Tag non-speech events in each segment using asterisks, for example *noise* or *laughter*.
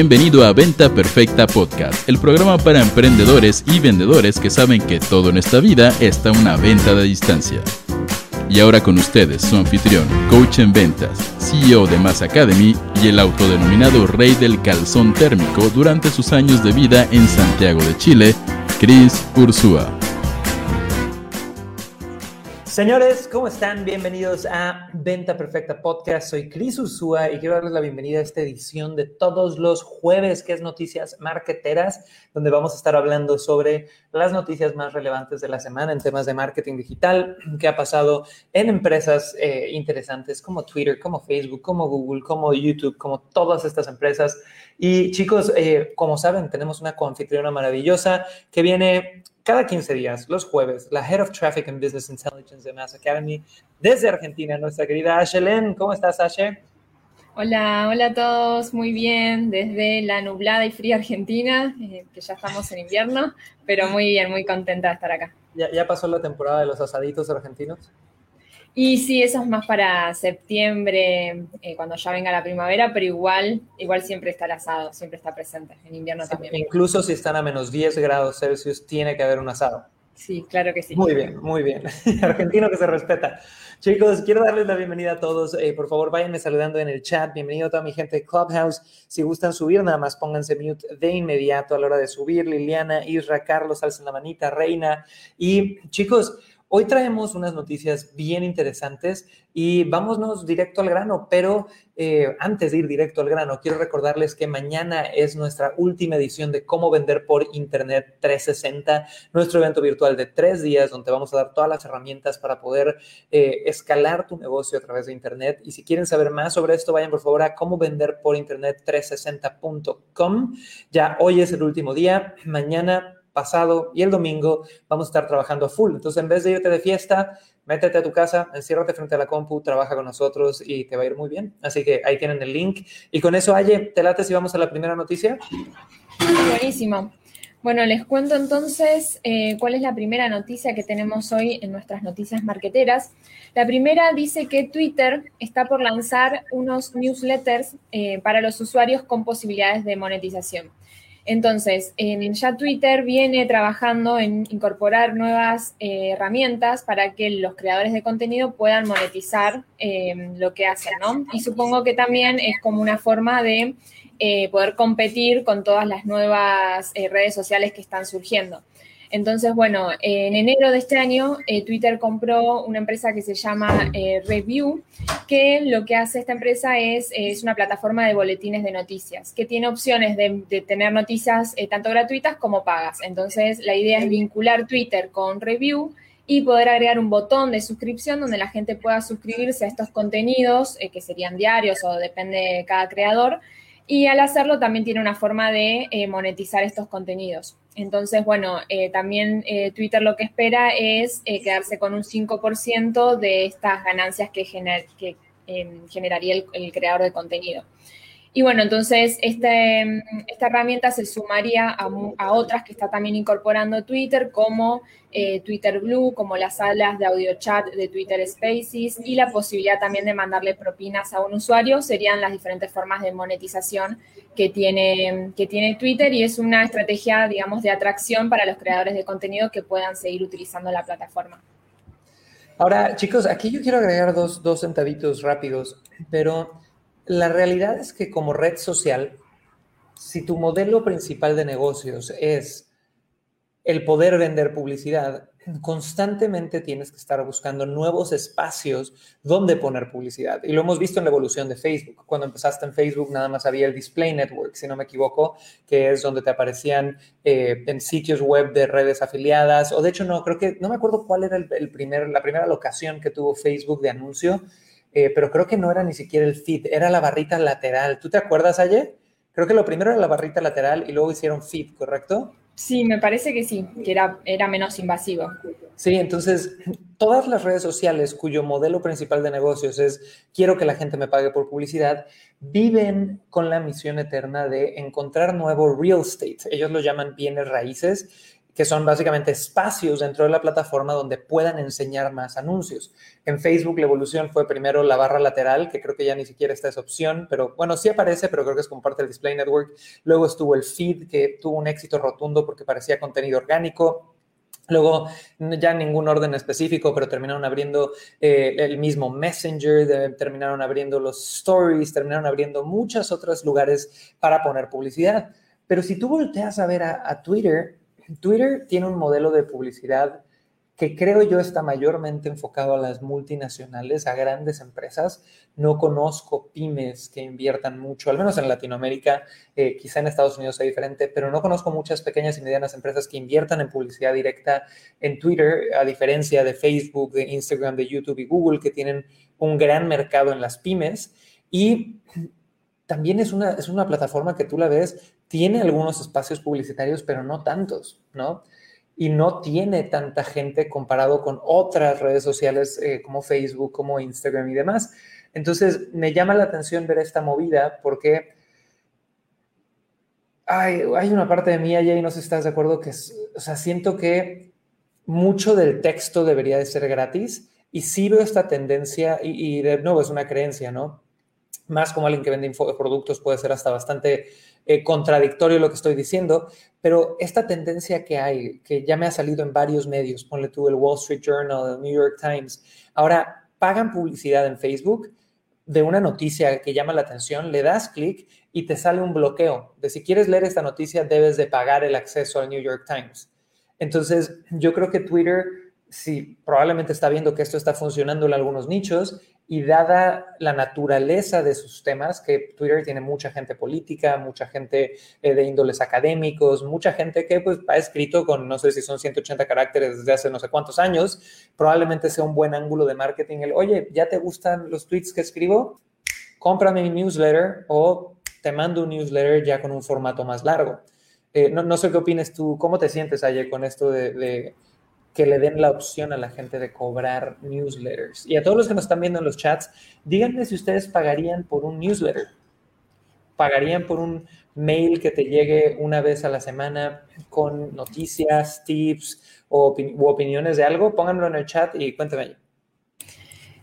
Bienvenido a Venta Perfecta Podcast, el programa para emprendedores y vendedores que saben que todo en esta vida está una venta de distancia. Y ahora con ustedes, su anfitrión, coach en ventas, CEO de Mass Academy y el autodenominado rey del calzón térmico durante sus años de vida en Santiago de Chile, Chris Ursúa. Señores, ¿cómo están? Bienvenidos a Venta Perfecta Podcast. Soy Cris Ursúa y quiero darles la bienvenida a esta edición de todos los jueves, que es Noticias Marketeras, donde vamos a estar hablando sobre las noticias más relevantes de la semana en temas de marketing digital, qué ha pasado en empresas eh, interesantes como Twitter, como Facebook, como Google, como YouTube, como todas estas empresas. Y chicos, eh, como saben, tenemos una confitriona maravillosa que viene cada 15 días, los jueves, la Head of Traffic and Business Intelligence de Mass Academy desde Argentina, nuestra querida Ashley. ¿Cómo estás, Ashe? Hola, hola a todos, muy bien, desde la nublada y fría Argentina, eh, que ya estamos en invierno, pero muy bien, muy contenta de estar acá. ¿Ya, ¿Ya pasó la temporada de los asaditos argentinos? Y sí, eso es más para septiembre, eh, cuando ya venga la primavera, pero igual, igual siempre está el asado, siempre está presente, en invierno también. Incluso si están a menos 10 grados Celsius, tiene que haber un asado. Sí, claro que sí. Muy bien, muy bien. *laughs* Argentino que se respeta. Chicos, quiero darles la bienvenida a todos. Eh, por favor, váyanme saludando en el chat. Bienvenido a toda mi gente de Clubhouse. Si gustan subir, nada más pónganse mute de inmediato a la hora de subir. Liliana, Isra, Carlos, alcen la manita, Reina. Y chicos, Hoy traemos unas noticias bien interesantes y vámonos directo al grano, pero eh, antes de ir directo al grano, quiero recordarles que mañana es nuestra última edición de Cómo Vender por Internet 360, nuestro evento virtual de tres días donde vamos a dar todas las herramientas para poder eh, escalar tu negocio a través de Internet. Y si quieren saber más sobre esto, vayan por favor a cómo vender por Internet 360.com. Ya hoy es el último día, mañana pasado y el domingo vamos a estar trabajando a full. Entonces, en vez de irte de fiesta, métete a tu casa, enciérrate frente a la compu, trabaja con nosotros y te va a ir muy bien. Así que ahí tienen el link. Y con eso, Aye, ¿te late si vamos a la primera noticia? Buenísimo. Bueno, les cuento entonces eh, cuál es la primera noticia que tenemos hoy en nuestras noticias marqueteras. La primera dice que Twitter está por lanzar unos newsletters eh, para los usuarios con posibilidades de monetización. Entonces, en, ya Twitter viene trabajando en incorporar nuevas eh, herramientas para que los creadores de contenido puedan monetizar eh, lo que hacen, ¿no? Y supongo que también es como una forma de eh, poder competir con todas las nuevas redes sociales que están surgiendo. Entonces, bueno, en enero de este año, eh, Twitter compró una empresa que se llama eh, Review, que lo que hace esta empresa es, es una plataforma de boletines de noticias, que tiene opciones de, tener noticias eh, tanto gratuitas como pagas. Entonces, la idea es vincular Twitter con Review y poder agregar un botón de suscripción donde la gente pueda suscribirse a estos contenidos, que serían diarios o depende de cada creador, y al hacerlo también tiene una forma de monetizar estos contenidos. Entonces, bueno, eh, también eh, Twitter lo que espera es eh, quedarse con un 5% de estas ganancias que, que em, generaría el, creador de contenido. Y bueno, entonces este, esta herramienta se sumaría a, otras que está también incorporando Twitter, como eh, Twitter Blue, como las salas de audio chat de Twitter Spaces y la posibilidad también de mandarle propinas a un usuario, serían las diferentes formas de monetización que tiene, que tiene Twitter y es una estrategia, digamos, de atracción para los creadores de contenido que puedan seguir utilizando la plataforma. Ahora, chicos, aquí yo quiero agregar dos, dos centavitos rápidos, pero la realidad es que como red social, si tu modelo principal de negocios es el poder vender publicidad, constantemente tienes que estar buscando nuevos espacios donde poner publicidad. Y lo hemos visto en la evolución de Facebook. Cuando empezaste en Facebook, nada más había el Display Network, si no me equivoco, que es donde te aparecían eh, en sitios web de redes afiliadas. O de hecho, no, creo que, no me acuerdo cuál era el primer, la primera locación que tuvo Facebook de anuncio eh, pero creo que no era ni siquiera el feed, era la barrita lateral. ¿Tú te acuerdas, ayer? Creo que lo primero era la barrita lateral y luego hicieron feed, ¿correcto? Sí, me parece que sí, que era, era menos invasivo. Sí, entonces todas las redes sociales cuyo modelo principal de negocios es quiero que la gente me pague por publicidad, viven con la misión eterna de encontrar nuevo real estate. Ellos lo llaman bienes raíces que son básicamente espacios dentro de la plataforma donde puedan enseñar más anuncios. En Facebook la evolución fue primero la barra lateral, que creo que ya ni siquiera está esa opción, pero bueno, sí aparece, pero creo que es como parte del Display Network. Luego estuvo el feed, que tuvo un éxito rotundo porque parecía contenido orgánico. Luego, ya ningún orden específico, pero terminaron abriendo eh, el mismo Messenger, terminaron abriendo los stories, terminaron abriendo muchos otros lugares para poner publicidad. Pero si tú volteas a ver a Twitter, Twitter tiene un modelo de publicidad que creo yo está mayormente enfocado a las multinacionales, a grandes empresas. No conozco pymes que inviertan mucho, al menos en Latinoamérica, eh, quizá en Estados Unidos sea diferente, pero no conozco muchas pequeñas y medianas empresas que inviertan en publicidad directa en Twitter, a diferencia de Facebook, de Instagram, de YouTube y Google, que tienen un gran mercado en las pymes. Y también es una, es una plataforma que tú la ves, tiene algunos espacios publicitarios, pero no tantos, ¿no? Y no tiene tanta gente comparado con otras redes sociales eh, como Facebook, como Instagram y demás. Entonces, me llama la atención ver esta movida porque hay, una parte de mí y no sé si estás de acuerdo que, o sea, siento que mucho del texto debería de ser gratis y sí veo esta tendencia y de nuevo es una creencia, ¿no? Más como alguien que vende productos puede ser hasta bastante eh, contradictorio lo que estoy diciendo, pero esta tendencia que hay, que ya me ha salido en varios medios, ponle tú el Wall Street Journal, el New York Times, ahora pagan publicidad en Facebook de una noticia que llama la atención, le das clic y te sale un bloqueo de si quieres leer esta noticia debes de pagar el acceso al New York Times. Entonces, yo creo que Twitter sí, probablemente está viendo que esto está funcionando en algunos nichos y dada la naturaleza de sus temas, que Twitter tiene mucha gente política, mucha gente eh, de índoles académicos, mucha gente que pues ha escrito con no sé si son 180 caracteres desde hace no sé cuántos años, probablemente sea un buen ángulo de marketing el, oye, ¿ya te gustan los tweets que escribo? Cómprame mi newsletter o te mando un newsletter ya con un formato más largo. Eh, no, sé qué opinas tú, ¿cómo te sientes, ayer con esto de que le den la opción a la gente de cobrar newsletters. Y a todos los que nos están viendo en los chats, díganme si ustedes pagarían por un newsletter. ¿Pagarían por un mail que te llegue una vez a la semana con noticias, tips o u opiniones de algo? Pónganlo en el chat y cuéntame.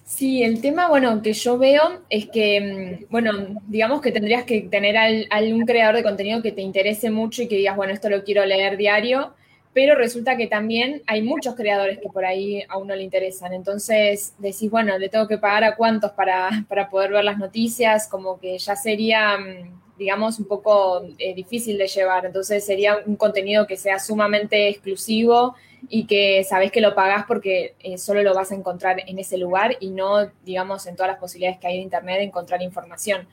Sí, el tema, bueno, que yo veo es que, mm, bueno, digamos que tendrías que tener algún creador de contenido que te interese mucho y que digas, bueno, esto lo quiero leer diario pero resulta que también hay muchos creadores que por ahí a uno le interesan. Entonces decís, bueno, le tengo que pagar a cuántos para, *laughs* para poder ver las noticias, como que ya sería, mm, digamos, un poco eh, difícil de llevar. Entonces sería un contenido que sea sumamente exclusivo y que sabés que lo pagás porque eh, solo lo vas a encontrar en ese lugar y no, digamos, en todas las posibilidades que hay en Internet de encontrar información.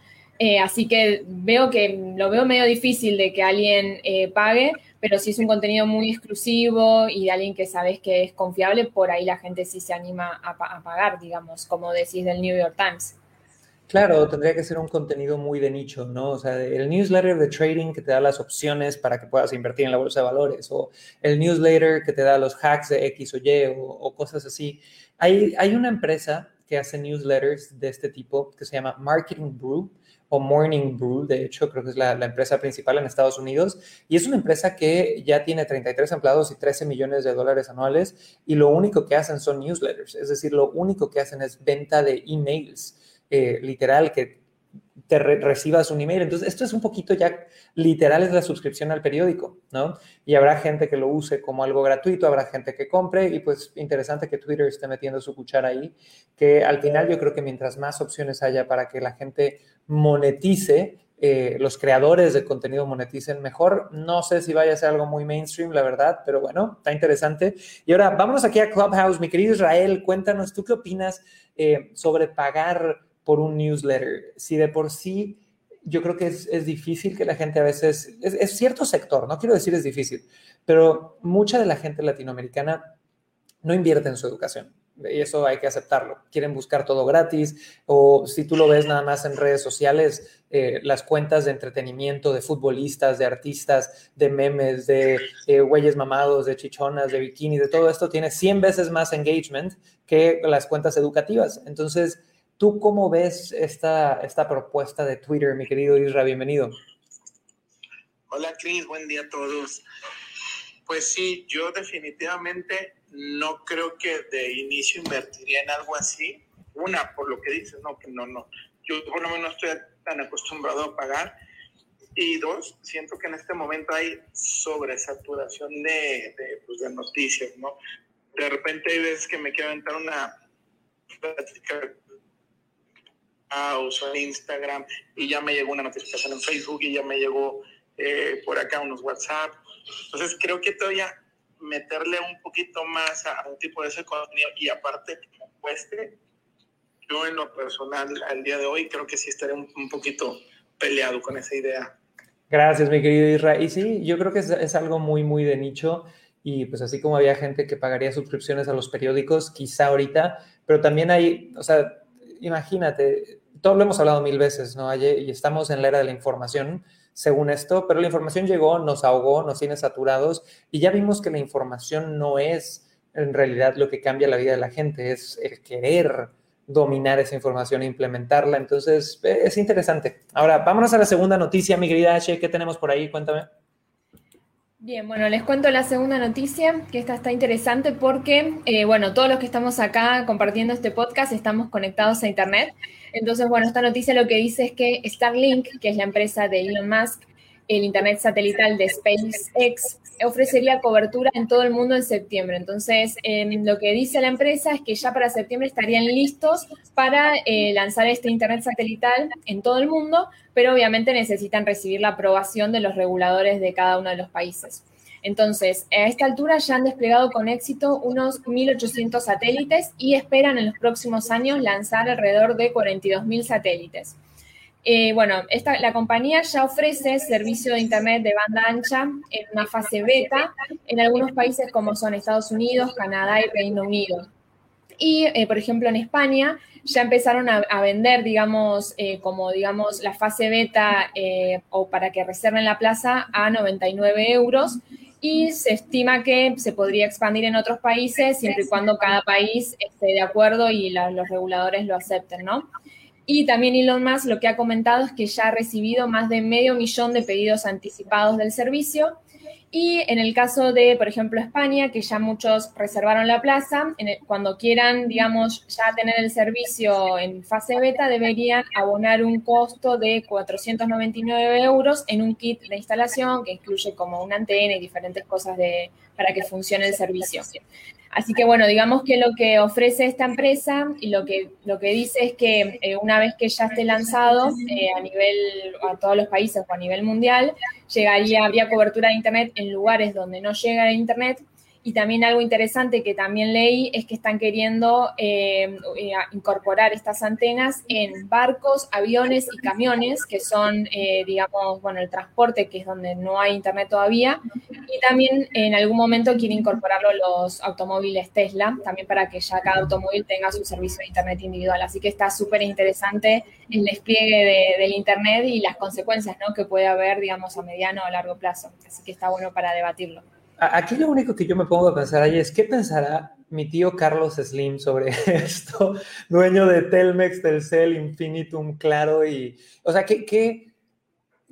Eh, así que veo que lo veo medio difícil de que alguien pague, pero si es un contenido muy exclusivo y de alguien que sabes que es confiable, por ahí la gente sí se anima a, pagar, digamos, como decís del New York Times. Claro, tendría que ser un contenido muy de nicho, ¿no? O sea, el newsletter de trading que te da las opciones para que puedas invertir en la bolsa de valores, o el newsletter que te da los hacks de X o Y, o, o cosas así. Hay, hay una empresa que hace newsletters de este tipo que se llama Marketing Brew o Morning Brew, de hecho, creo que es la, empresa principal en Estados Unidos, y es una empresa que ya tiene 33 empleados y 13 millones de dólares anuales, y lo único que hacen son newsletters, es decir, lo único que hacen es venta de emails, eh, literal, que te recibas un email. Entonces, esto es un poquito ya literal, es la suscripción al periódico, ¿no? Y habrá gente que lo use como algo gratuito, habrá gente que compre y pues interesante que Twitter esté metiendo su cuchara ahí, que al final yo creo que mientras más opciones haya para que la gente monetice, eh, los creadores de contenido moneticen mejor. No sé si vaya a ser algo muy mainstream, la verdad, pero bueno, está interesante. Y ahora vámonos aquí a Clubhouse. Mi querido Israel, cuéntanos, ¿tú qué opinas eh, sobre pagar por un newsletter. Si de por sí yo creo que es, difícil que la gente a veces, es, cierto sector, no quiero decir es difícil, pero mucha de la gente latinoamericana no invierte en su educación. Y eso hay que aceptarlo. Quieren buscar todo gratis o si tú lo ves nada más en redes sociales, eh, las cuentas de entretenimiento de futbolistas, de artistas, de memes, de eh, güeyes mamados, de chichonas, de bikini, de todo esto tiene 100 veces más engagement que las cuentas educativas. Entonces, ¿Tú cómo ves esta, esta propuesta de Twitter, mi querido Isra? Bienvenido. Hola, Cris, buen día a todos. Pues sí, yo definitivamente no creo que de inicio invertiría en algo así. Una, por lo que dices, no, que no, no. Yo por lo menos no estoy tan acostumbrado a pagar. Y dos, siento que en este momento hay sobresaturación de, de, pues, de noticias, ¿no? De repente hay veces que me quiero aventar una plática o en Instagram y ya me llegó una notificación en Facebook y ya me llegó eh, por acá unos WhatsApp. Entonces creo que todavía meterle un poquito más a, un tipo de ese contenido y aparte que me cueste, yo en lo personal al día de hoy creo que sí estaré un, poquito peleado con esa idea. Gracias, mi querido Israel. Y sí, yo creo que es, es, algo muy, muy de nicho. Y pues así como había gente que pagaría suscripciones a los periódicos, quizá ahorita, pero también hay, o sea, imagínate, todo lo hemos hablado mil veces, ¿no? Y estamos en la era de la información, según esto, pero la información llegó, nos ahogó, nos tiene saturados y ya vimos que la información no es en realidad lo que cambia la vida de la gente, es el querer dominar esa información e implementarla. Entonces, es interesante. Ahora, vámonos a la segunda noticia, mi querida H, ¿qué tenemos por ahí? Cuéntame. Bien, bueno, les cuento la segunda noticia, que esta está interesante porque, eh, bueno, todos los que estamos acá compartiendo este podcast estamos conectados a Internet. Entonces, bueno, esta noticia lo que dice es que Starlink, que es la empresa de Elon Musk, el Internet satelital de SpaceX, ofrecería cobertura en todo el mundo en septiembre. Entonces, lo que dice la empresa es que ya para septiembre estarían listos para eh, lanzar este Internet satelital en todo el mundo, pero obviamente necesitan recibir la aprobación de los reguladores de cada uno de los países. Entonces, a esta altura ya han desplegado con éxito unos 1.800 satélites y esperan en los próximos años lanzar alrededor de 42.000 satélites. Eh, bueno, esta, la compañía ya ofrece servicio de Internet de banda ancha en una fase beta en algunos países como son Estados Unidos, Canadá y Reino Unido. Y, eh, por ejemplo, en España ya empezaron a, vender, digamos, eh, como, digamos, la fase beta o para que reserven la plaza a 99 euros y se estima que se podría expandir en otros países siempre y cuando cada país esté de acuerdo y los reguladores lo acepten, ¿no? Y también Elon Musk lo que ha comentado es que ya ha recibido más de medio millón de pedidos anticipados del servicio. Y en el caso de, por ejemplo, España, que ya muchos reservaron la plaza, cuando quieran, digamos, ya tener el servicio en fase beta, deberían abonar un costo de 499 euros en un kit de instalación que incluye como una antena y diferentes cosas de, para que funcione el servicio. Así que bueno, digamos que lo que ofrece esta empresa y lo que, lo que dice es que eh, una vez que ya esté lanzado eh, a nivel, a todos los países o a nivel mundial, llegaría, habría cobertura de Internet en lugares donde no llega Internet y también algo interesante que también leí es que están queriendo eh, eh, incorporar estas antenas en barcos, aviones y camiones, que son, eh, digamos, bueno, el transporte, que es donde no hay internet todavía. Y también en algún momento quieren incorporarlo los automóviles Tesla, también para que ya cada automóvil tenga su servicio de internet individual. Así que está súper interesante el despliegue del internet y las consecuencias ¿no? que puede haber, digamos, a mediano o largo plazo. Así que está bueno para debatirlo. Aquí lo único que yo me pongo a pensar ahí es qué pensará mi tío Carlos Slim sobre *laughs* esto, dueño de Telmex, Telcel, Infinitum, Claro y, o sea, ¿qué, qué,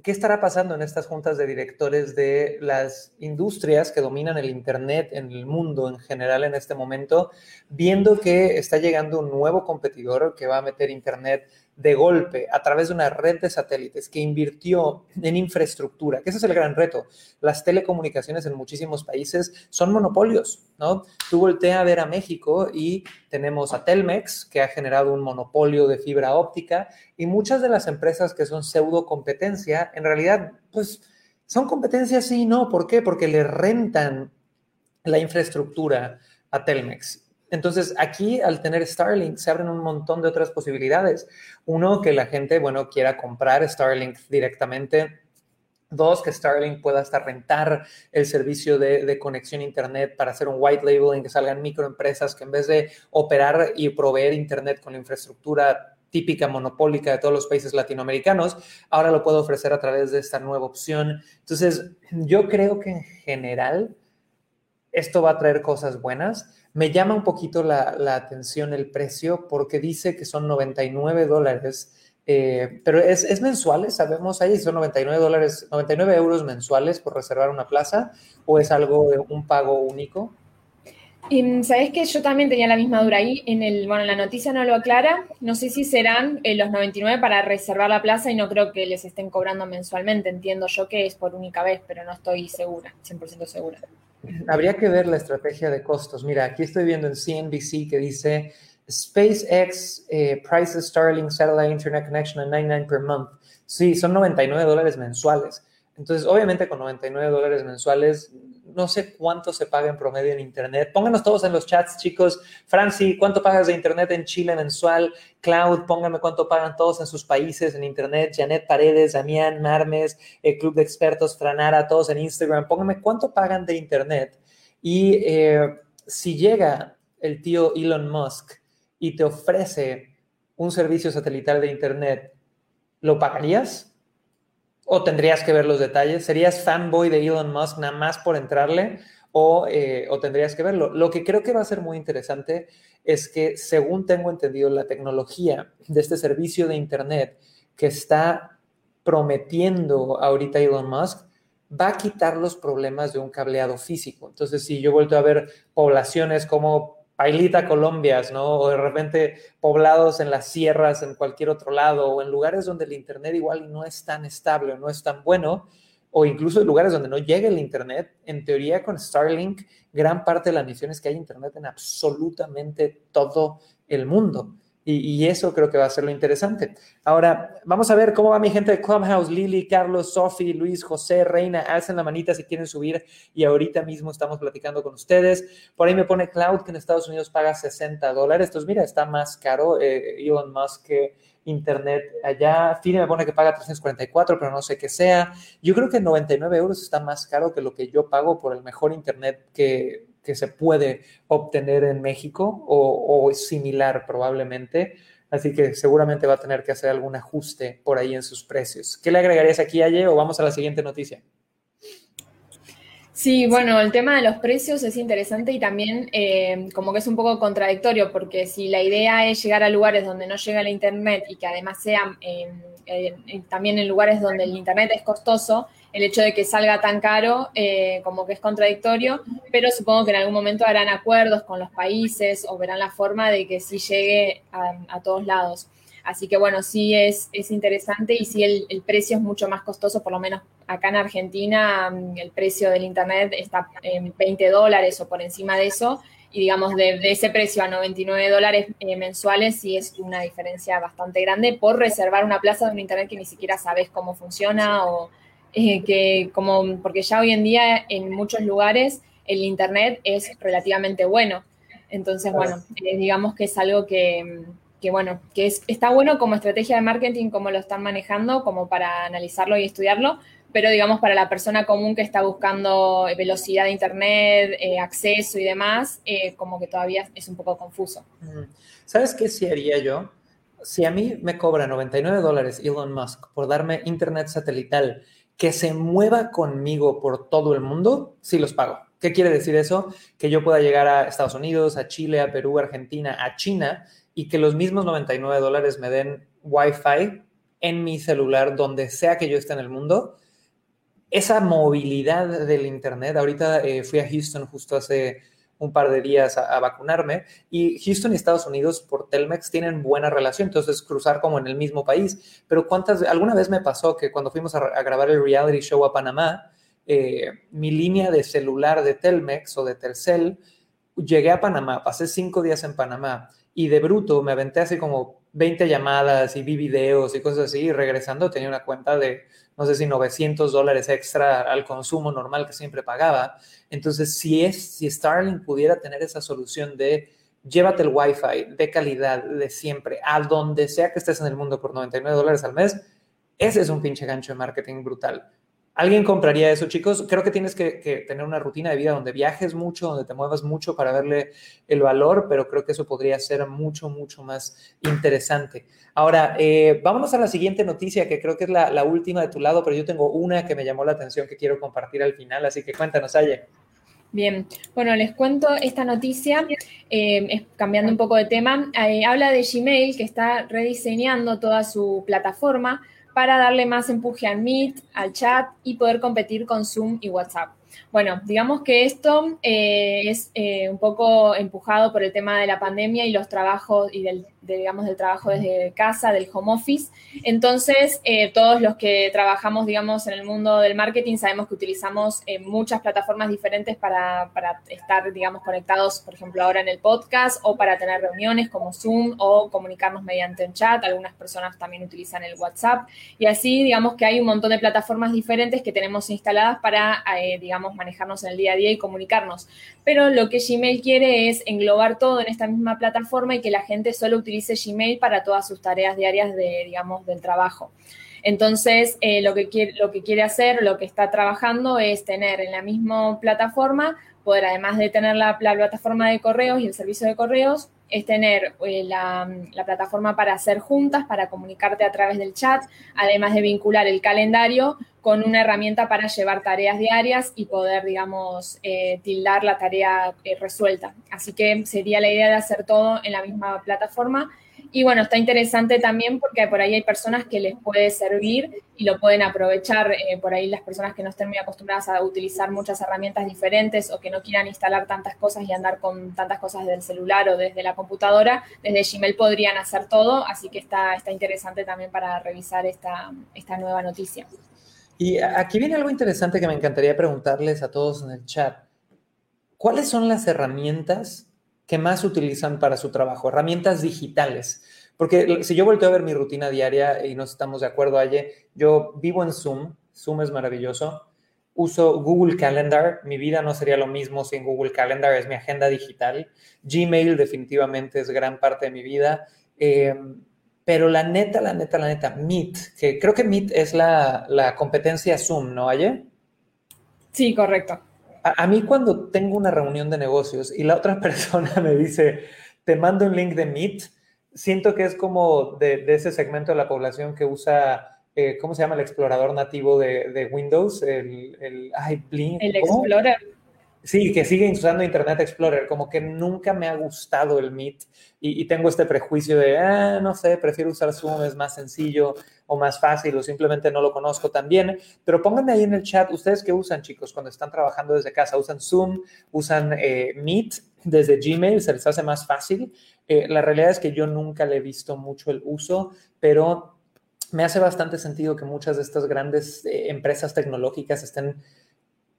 qué estará pasando en estas juntas de directores de las industrias que dominan el Internet en el mundo en general en este momento, viendo que está llegando un nuevo competidor que va a meter Internet de golpe a través de una red de satélites que invirtió en infraestructura, que ese es el gran reto. Las telecomunicaciones en muchísimos países son monopolios, ¿no? Tú voltea a ver a México y tenemos a Telmex, que ha generado un monopolio de fibra óptica, y muchas de las empresas que son pseudo competencia, en realidad, pues son competencias sí y no. ¿Por qué? Porque le rentan la infraestructura a Telmex. Entonces, aquí al tener Starlink se abren un montón de otras posibilidades. Uno, que la gente, bueno, quiera comprar Starlink directamente. Dos, que Starlink pueda hasta rentar el servicio de, conexión a Internet para hacer un white labeling, que salgan microempresas que en vez de operar y proveer Internet con la infraestructura típica monopólica de todos los países latinoamericanos, ahora lo puedo ofrecer a través de esta nueva opción. Entonces, yo creo que en general esto va a traer cosas buenas me llama un poquito la, atención el precio porque dice que son 99 dólares Eh, pero es, es mensuales, sabemos ahí, son 99 dólares, 99 euros mensuales por reservar una plaza o es algo de un pago único. Y, Sabes que yo también tenía la misma duda ahí. En el, bueno, la noticia no lo aclara. No sé si serán eh, los 99 para reservar la plaza y no creo que les estén cobrando mensualmente. Entiendo yo que es por única vez, pero no estoy segura, 100% segura. Habría que ver la estrategia de costos. Mira, aquí estoy viendo en CNBC que dice SpaceX eh, prices Starlink satellite internet connection at 99 per month. Sí, son 99 dólares mensuales. Entonces, obviamente con 99 dólares mensuales, no sé cuánto se paga en promedio en Internet. Pónganos todos en los chats, chicos. Franci, ¿cuánto pagas de Internet en Chile mensual? Cloud, pónganme cuánto pagan todos en sus países en Internet. Janet Paredes, Damián Marmes, el Club de Expertos, Franara, todos en Instagram. Pónganme cuánto pagan de Internet. Y eh, si llega el tío Elon Musk y te ofrece un servicio satelital de Internet, ¿lo pagarías? ¿O tendrías que ver los detalles? ¿Serías fanboy de Elon Musk nada más por entrarle? O, eh, o, tendrías que verlo. Lo que creo que va a ser muy interesante es que, según tengo entendido, la tecnología de este servicio de Internet que está prometiendo ahorita Elon Musk va a quitar los problemas de un cableado físico. Entonces, si yo vuelto a ver poblaciones como Pailita, Colombias, ¿no? O de repente poblados en las sierras, en cualquier otro lado, o en lugares donde el Internet igual no es tan estable no es tan bueno, o incluso en lugares donde no llega el Internet. En teoría, con Starlink, gran parte de la misión es que hay Internet en absolutamente todo el mundo. Y, eso creo que va a ser lo interesante. Ahora, vamos a ver cómo va mi gente de Clubhouse, Lili, Carlos, Sofi, Luis, José, Reina, alcen la manita si quieren subir y ahorita mismo estamos platicando con ustedes. Por ahí me pone Cloud que en Estados Unidos paga 60 dólares. Entonces, mira, está más caro eh, Elon Musk que Internet allá. Fine me pone que paga 344, pero no sé qué sea. Yo creo que 99 euros está más caro que lo que yo pago por el mejor Internet que que se puede obtener en México o, similar probablemente. Así que seguramente va a tener que hacer algún ajuste por ahí en sus precios. ¿Qué le agregarías aquí, Aye, o vamos a la siguiente noticia? Sí, bueno, el tema de los precios es interesante y también eh, como que es un poco contradictorio, porque si la idea es llegar a lugares donde no llega el Internet y que además sean también en lugares donde el Internet es costoso, el hecho de que salga tan caro eh, como que es contradictorio, pero supongo que en algún momento harán acuerdos con los países o verán la forma de que sí llegue a, todos lados. Así que bueno, sí es, es interesante y sí el, el, precio es mucho más costoso, por lo menos acá en Argentina mm, el precio del Internet está en 20 dólares o por encima de eso y digamos de, ese precio a 99 dólares eh, mensuales sí es una diferencia bastante grande por reservar una plaza de un Internet que ni siquiera sabes cómo funciona o eh, que como, porque ya hoy en día en muchos lugares el Internet es relativamente bueno. Entonces, bueno, eh, digamos que es algo que, que bueno, que es, está bueno como estrategia de marketing, como lo están manejando, como para analizarlo y estudiarlo, pero digamos para la persona común que está buscando velocidad de Internet, eh, acceso y demás, como que todavía es un poco confuso. ¿Sabes qué sí haría yo? Si a mí me cobra 99 dólares Elon Musk por darme Internet satelital, que se mueva conmigo por todo el mundo, sí los pago. ¿Qué quiere decir eso? Que yo pueda llegar a Estados Unidos, a Chile, a Perú, Argentina, a China y que los mismos 99 dólares me den Wi-Fi en mi celular donde sea que yo esté en el mundo. Esa movilidad del Internet, ahorita eh, fui a Houston justo hace un par de días a, vacunarme. Y Houston y Estados Unidos por Telmex tienen buena relación, entonces cruzar como en el mismo país. Pero cuántas, alguna vez me pasó que cuando fuimos a, grabar el reality show a Panamá, eh, mi línea de celular de Telmex o de Telcel, llegué a Panamá, pasé cinco días en Panamá y de bruto me aventé así como 20 llamadas y vi videos y cosas así regresando tenía una cuenta de no sé si 900 dólares extra al consumo normal que siempre pagaba. Entonces, si, es, si Starlink pudiera tener esa solución de llévate el Wi-Fi de calidad de siempre, a donde sea que estés en el mundo por 99 dólares al mes, ese es un pinche gancho de marketing brutal. ¿Alguien compraría eso, chicos? Creo que tienes que, tener una rutina de vida donde viajes mucho, donde te muevas mucho para verle el valor, pero creo que eso podría ser mucho, mucho más interesante. Ahora, eh, vámonos a la siguiente noticia, que creo que es la, última de tu lado, pero yo tengo una que me llamó la atención que quiero compartir al final, así que cuéntanos, Aye. Bien, bueno, les cuento esta noticia, eh, cambiando un poco de tema, eh, habla de Gmail que está rediseñando toda su plataforma para darle más empuje al Meet, al chat y poder competir con Zoom y WhatsApp. Bueno, digamos que esto eh, es eh, un poco empujado por el tema de la pandemia y los trabajos y del, digamos, del trabajo desde casa, del home office. Entonces, eh, todos los que trabajamos, digamos, en el mundo del marketing sabemos que utilizamos muchas plataformas diferentes para, para, estar, digamos, conectados, por ejemplo, ahora en el podcast o para tener reuniones como Zoom o comunicarnos mediante un chat. Algunas personas también utilizan el WhatsApp y así, digamos, que hay un montón de plataformas diferentes que tenemos instaladas para, digamos, manejarnos en el día a día y comunicarnos. Pero lo que Gmail quiere es englobar todo en esta misma plataforma y que la gente solo utilice Gmail para todas sus tareas diarias de, digamos, del trabajo. Entonces, eh, lo, que quiere, lo que quiere hacer, lo que está trabajando es tener en la misma plataforma, poder además de tener la plataforma de correos y el servicio de correos, es tener eh, la, plataforma para hacer juntas, para comunicarte a través del chat, además de vincular el calendario con una herramienta para llevar tareas diarias y poder, digamos, eh, tildar la tarea eh, resuelta. Así que sería la idea de hacer todo en la misma plataforma y bueno, está interesante también porque por ahí hay personas que les puede servir y lo pueden aprovechar. Eh, por ahí las personas que no estén muy acostumbradas a utilizar muchas herramientas diferentes o que no quieran instalar tantas cosas y andar con tantas cosas desde el celular o desde la computadora, desde Gmail podrían hacer todo. Así que está, está interesante también para revisar esta, esta nueva noticia. Y aquí viene algo interesante que me encantaría preguntarles a todos en el chat. ¿Cuáles son las herramientas que más utilizan para su trabajo, herramientas digitales. Porque si yo volteo a ver mi rutina diaria y nos estamos de acuerdo, Aye, yo vivo en Zoom, Zoom es maravilloso, uso Google Calendar, mi vida no sería lo mismo sin Google Calendar, es mi agenda digital, Gmail definitivamente es gran parte de mi vida, eh, pero la neta, la neta, la neta, Meet, que creo que Meet es la, la competencia Zoom, ¿no, Aye? Sí, correcto a, mí cuando tengo una reunión de negocios y la otra *laughs* persona me dice, te mando un link de Meet, siento que es como de, ese segmento de la población que usa, eh, ¿cómo se llama el explorador nativo de, Windows? El, el, el Explorer. Sí, que siguen usando Internet Explorer, como que nunca me ha gustado el Meet y, tengo este prejuicio de, ah, no sé, prefiero usar Zoom, es más sencillo o más fácil o simplemente no lo conozco tan bien. Pero pónganme ahí en el chat, ustedes qué usan, chicos, cuando están trabajando desde casa, usan Zoom, usan eh, Meet desde Gmail, se les hace más fácil. Eh, la realidad es que yo nunca le he visto mucho el uso, pero me hace bastante sentido que muchas de estas grandes eh, empresas tecnológicas estén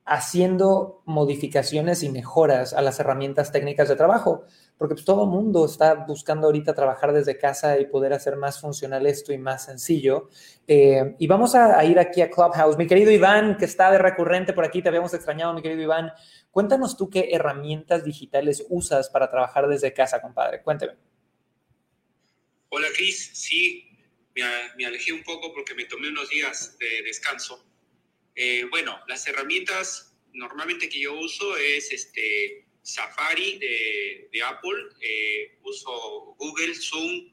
haciendo modificaciones y mejoras a las herramientas técnicas de trabajo, porque pues, todo el mundo está buscando ahorita trabajar desde casa y poder hacer más funcional esto y más sencillo. Eh, y vamos a, ir aquí a Clubhouse. Mi querido Iván, que está de recurrente por aquí, te habíamos extrañado, mi querido Iván. Cuéntanos tú qué herramientas digitales usas para trabajar desde casa, compadre. Cuénteme. Hola, Cris. Sí, me alejé un poco porque me tomé unos días de descanso eh, bueno, las herramientas normalmente que yo uso es este Safari de, de Apple, eh, uso Google, Zoom,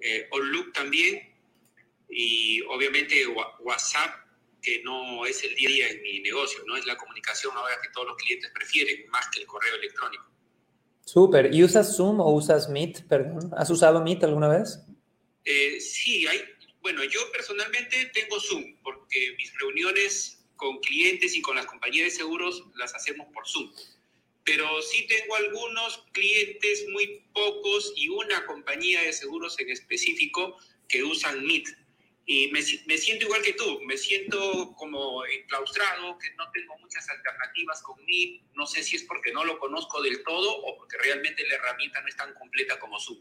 eh, Outlook también y obviamente WhatsApp, que no es el día a día en mi negocio, no es la comunicación ahora que todos los clientes prefieren más que el correo electrónico. Súper. ¿Y usas Zoom o usas Meet? Perdón. ¿Has usado Meet alguna vez? sí, hay, bueno, yo personalmente tengo Zoom porque mis reuniones con clientes y con las compañías de seguros las hacemos por Zoom. Pero sí tengo algunos clientes, muy pocos, y una compañía de seguros en específico que usan Meet. Y me, me siento igual que tú, me siento como enclaustrado, que no tengo muchas alternativas con Meet. No sé si es porque no lo conozco del todo o porque realmente la herramienta no es tan completa como Zoom.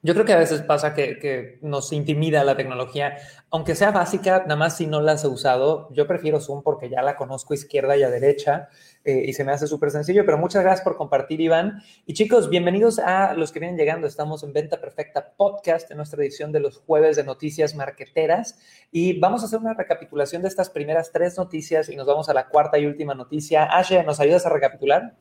Yo creo que a veces pasa que, nos intimida la tecnología, aunque sea básica, nada más si no la has usado. Yo prefiero Zoom porque ya la conozco izquierda y a derecha eh, y se me hace súper sencillo, pero muchas gracias por compartir, Iván. Y chicos, bienvenidos a los que vienen llegando. Estamos en Venta Perfecta Podcast, en nuestra edición de los jueves de noticias marqueteras. Y vamos a hacer una recapitulación de estas primeras tres noticias y nos vamos a la cuarta y última noticia. Ashe, ¿nos ayudas a recapitular?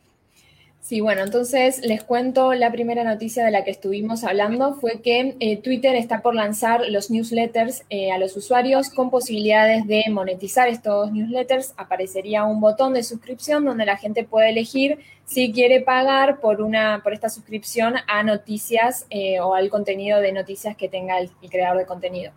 Sí, bueno, entonces les cuento la primera noticia de la que estuvimos hablando fue que eh, Twitter está por lanzar los newsletters eh, a los usuarios con posibilidades de monetizar estos newsletters. Aparecería un botón de suscripción donde la gente puede elegir si quiere pagar por una por esta suscripción a noticias eh, o al contenido de noticias que tenga el creador de contenido.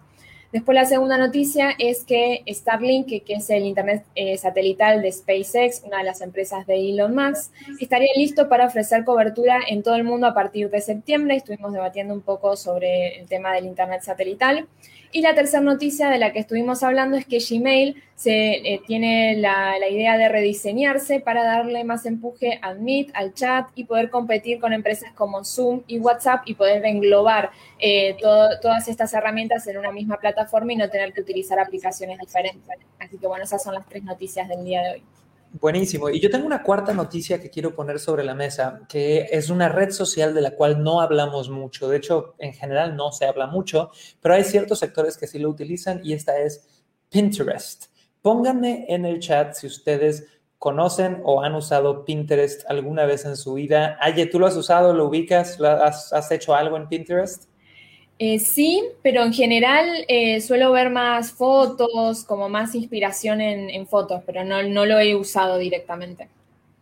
Después la segunda noticia es que Starlink, que, es el Internet eh, satelital de SpaceX, una de las empresas de Elon Musk, estaría listo para ofrecer cobertura en todo el mundo a partir de septiembre. Estuvimos debatiendo un poco sobre el tema del Internet satelital. Y la tercera noticia de la que estuvimos hablando es que Gmail se, eh, tiene la, idea de rediseñarse para darle más empuje al Meet, al chat y poder competir con empresas como Zoom y WhatsApp y poder englobar eh, todas estas herramientas en una misma plataforma y no tener que utilizar aplicaciones diferentes. Así que bueno, esas son las tres noticias del día de hoy. Buenísimo. Y yo tengo una cuarta noticia que quiero poner sobre la mesa, que es una red social de la cual no hablamos mucho. De hecho, en general no se habla mucho, pero hay ciertos sectores que sí lo utilizan y esta es Pinterest. Pónganme en el chat si ustedes conocen o han usado Pinterest alguna vez en su vida. Aye, ¿tú lo has usado? ¿Lo ubicas? ¿Has, has hecho algo en Pinterest? Eh, sí, pero en general eh, suelo ver más fotos, como más inspiración en, fotos, pero no, lo he usado directamente.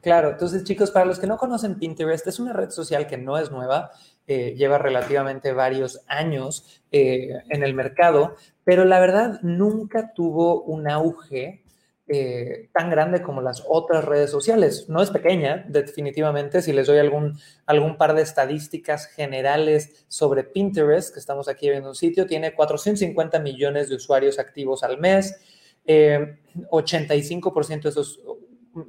Claro, entonces chicos, para los que no conocen Pinterest, es una red social que no es nueva, eh, lleva relativamente varios años en el mercado, pero la verdad nunca tuvo un auge eh, tan grande como las otras redes sociales. No es pequeña, definitivamente. Si les doy algún, algún par de estadísticticas generales sobre Pinterest, que estamos aquí viendo un sitio, tiene 450 millones de usuarios activos al mes. 85% eh, de esos,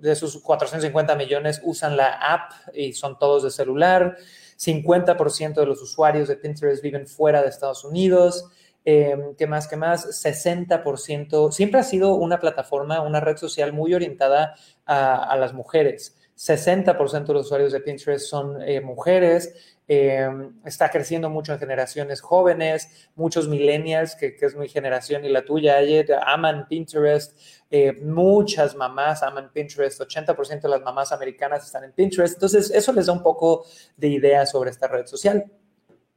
de esos 450 millones usan la app y son todos de celular. 50% de los usuarios de Pinterest viven fuera de Estados Unidos. Eh, ¿Qué más? ¿Qué más? 60%. Siempre ha sido una plataforma, una red social muy orientada a, las mujeres. 60% de los usuarios de Pinterest son eh, mujeres. Em, está creciendo mucho en generaciones jóvenes, muchos millennials, que, es mi generación y la tuya, aman Pinterest. Eh, muchas mamás aman Pinterest, 80% de las mamás americanas están en Pinterest. Entonces, eso les da un poco de idea sobre esta red social.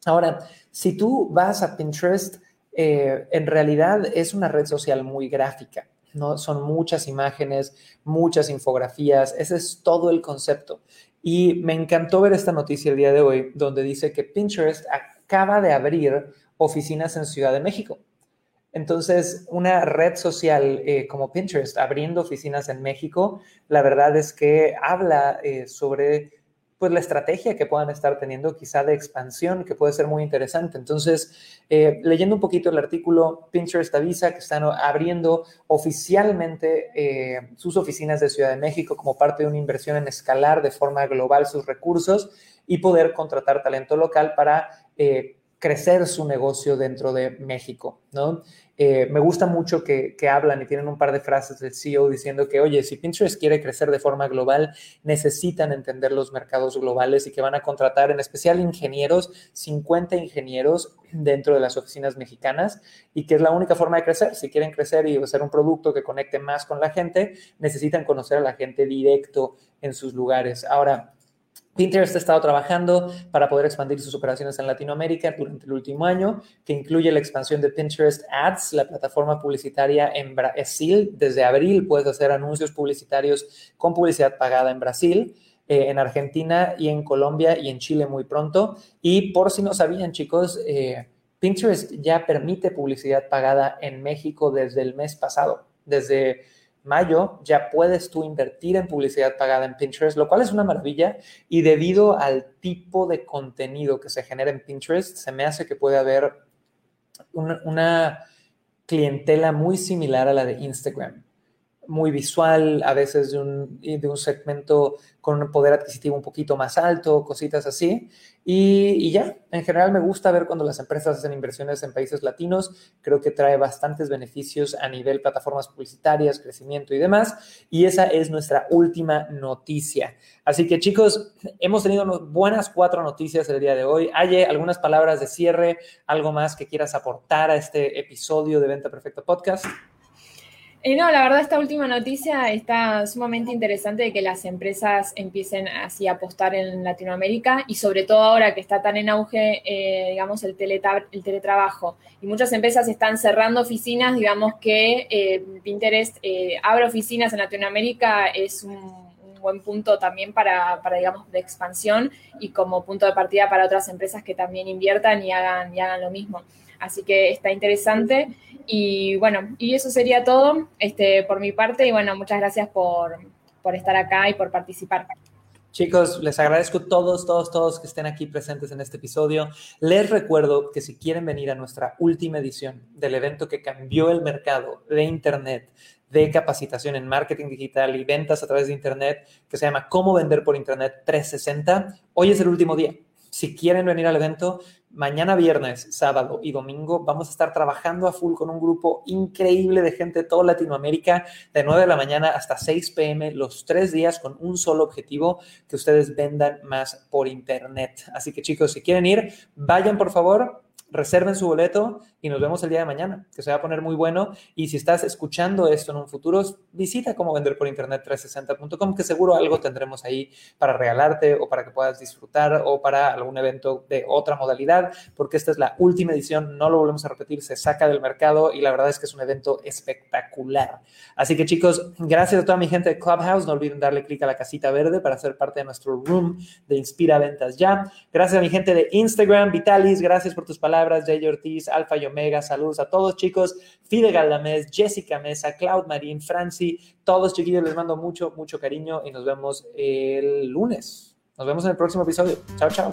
Ahora, si tú vas a Pinterest, eh, en realidad es una red social muy gráfica, ¿no? Son muchas imágenes, muchas infografías, ese es todo el concepto. Y me encantó ver esta noticia el día de hoy, donde dice que Pinterest acaba de abrir oficinas en Ciudad de México. Entonces, una red social eh, como Pinterest abriendo oficinas en México, la verdad es que habla eh, sobre pues la estrategia que puedan estar teniendo quizá de expansión, que puede ser muy interesante. Entonces, eh, leyendo un poquito el artículo, Pinterest avisa que están abriendo oficialmente eh, sus oficinas de Ciudad de México como parte de una inversión en escalar de forma global sus recursos y poder contratar talento local para eh, crecer su negocio dentro de México, ¿no? Eh, me gusta mucho que, hablan y tienen un par de frases del CEO diciendo que, oye, si Pinterest quiere crecer de forma global, necesitan entender los mercados globales y que van a contratar en especial ingenieros, 50 ingenieros dentro de las oficinas mexicanas y que es la única forma de crecer. Si quieren crecer y hacer un producto que conecte más con la gente, necesitan conocer a la gente directo en sus lugares. Ahora, Pinterest ha estado trabajando para poder expandir sus operaciones en Latinoamérica durante el último año, que incluye la expansión de Pinterest Ads, la plataforma publicitaria en Brasil. Desde abril puedes hacer anuncios publicitarios con publicidad pagada en Brasil, eh, en Argentina y en Colombia y en Chile muy pronto. Y por si no sabían, chicos, eh, Pinterest ya permite publicidad pagada en México desde el mes pasado, desde mayo ya puedes tú invertir en publicidad pagada en Pinterest, lo cual es una maravilla y debido al tipo de contenido que se genera en Pinterest, se me hace que puede haber una, clientela muy similar a la de Instagram muy visual, a veces de un, de un, segmento con un poder adquisitivo un poquito más alto, cositas así. Y, ya, en general me gusta ver cuando las empresas hacen inversiones en países latinos, creo que trae bastantes beneficios a nivel plataformas publicitarias, crecimiento y demás. Y esa es nuestra última noticia. Así que chicos, hemos tenido buenas cuatro noticias el día de hoy. Hay algunas palabras de cierre, algo más que quieras aportar a este episodio de Venta Perfecta Podcast. Eh, no, la verdad esta última noticia está sumamente interesante de que las empresas empiecen así a apostar en Latinoamérica y sobre todo ahora que está tan en auge, eh, digamos, el, el, teletrabajo. Y muchas empresas están cerrando oficinas, digamos que eh, Pinterest abre oficinas en Latinoamérica es un, buen punto también para, para, digamos, de expansión y como punto de partida para otras empresas que también inviertan y hagan, y hagan lo mismo. Así que está interesante. Y bueno, y eso sería todo este, por mi parte. Y bueno, muchas gracias por, por estar acá y por participar. Chicos, les agradezco a todos, todos, todos que estén aquí presentes en este episodio. Les recuerdo que si quieren venir a nuestra última edición del evento que cambió el mercado de Internet, de capacitación en marketing digital y ventas a través de Internet, que se llama Cómo vender por Internet 360, hoy es el último día. Si quieren venir al evento, mañana viernes, sábado y domingo vamos a estar trabajando a full con un grupo increíble de gente de toda Latinoamérica, de 9 de la mañana hasta 6 pm, los tres días con un solo objetivo, que ustedes vendan más por internet. Así que chicos, si quieren ir, vayan por favor reserven su boleto y nos vemos el día de mañana, que se va a poner muy bueno. Y si estás escuchando esto en un futuro, visita cómo vender por internet 360.com, que seguro algo tendremos ahí para regalarte o para que puedas disfrutar o para algún evento de otra modalidad, porque esta es la última edición, no lo volvemos a repetir, se saca del mercado y la verdad es que es un evento espectacular. Así que chicos, gracias a toda mi gente de Clubhouse, no olviden darle clic a la casita verde para ser parte de nuestro room de Inspira Ventas Ya. Gracias a mi gente de Instagram, Vitalis, gracias por tus palabras palabras, Jay Ortiz, Alfa y Omega, saludos a todos chicos, Fide Galdamés, Jessica Mesa, Cloud Marín, Franci, todos chiquillos, les mando mucho, mucho cariño y nos vemos el lunes. Nos vemos en el próximo episodio. Chao, chao.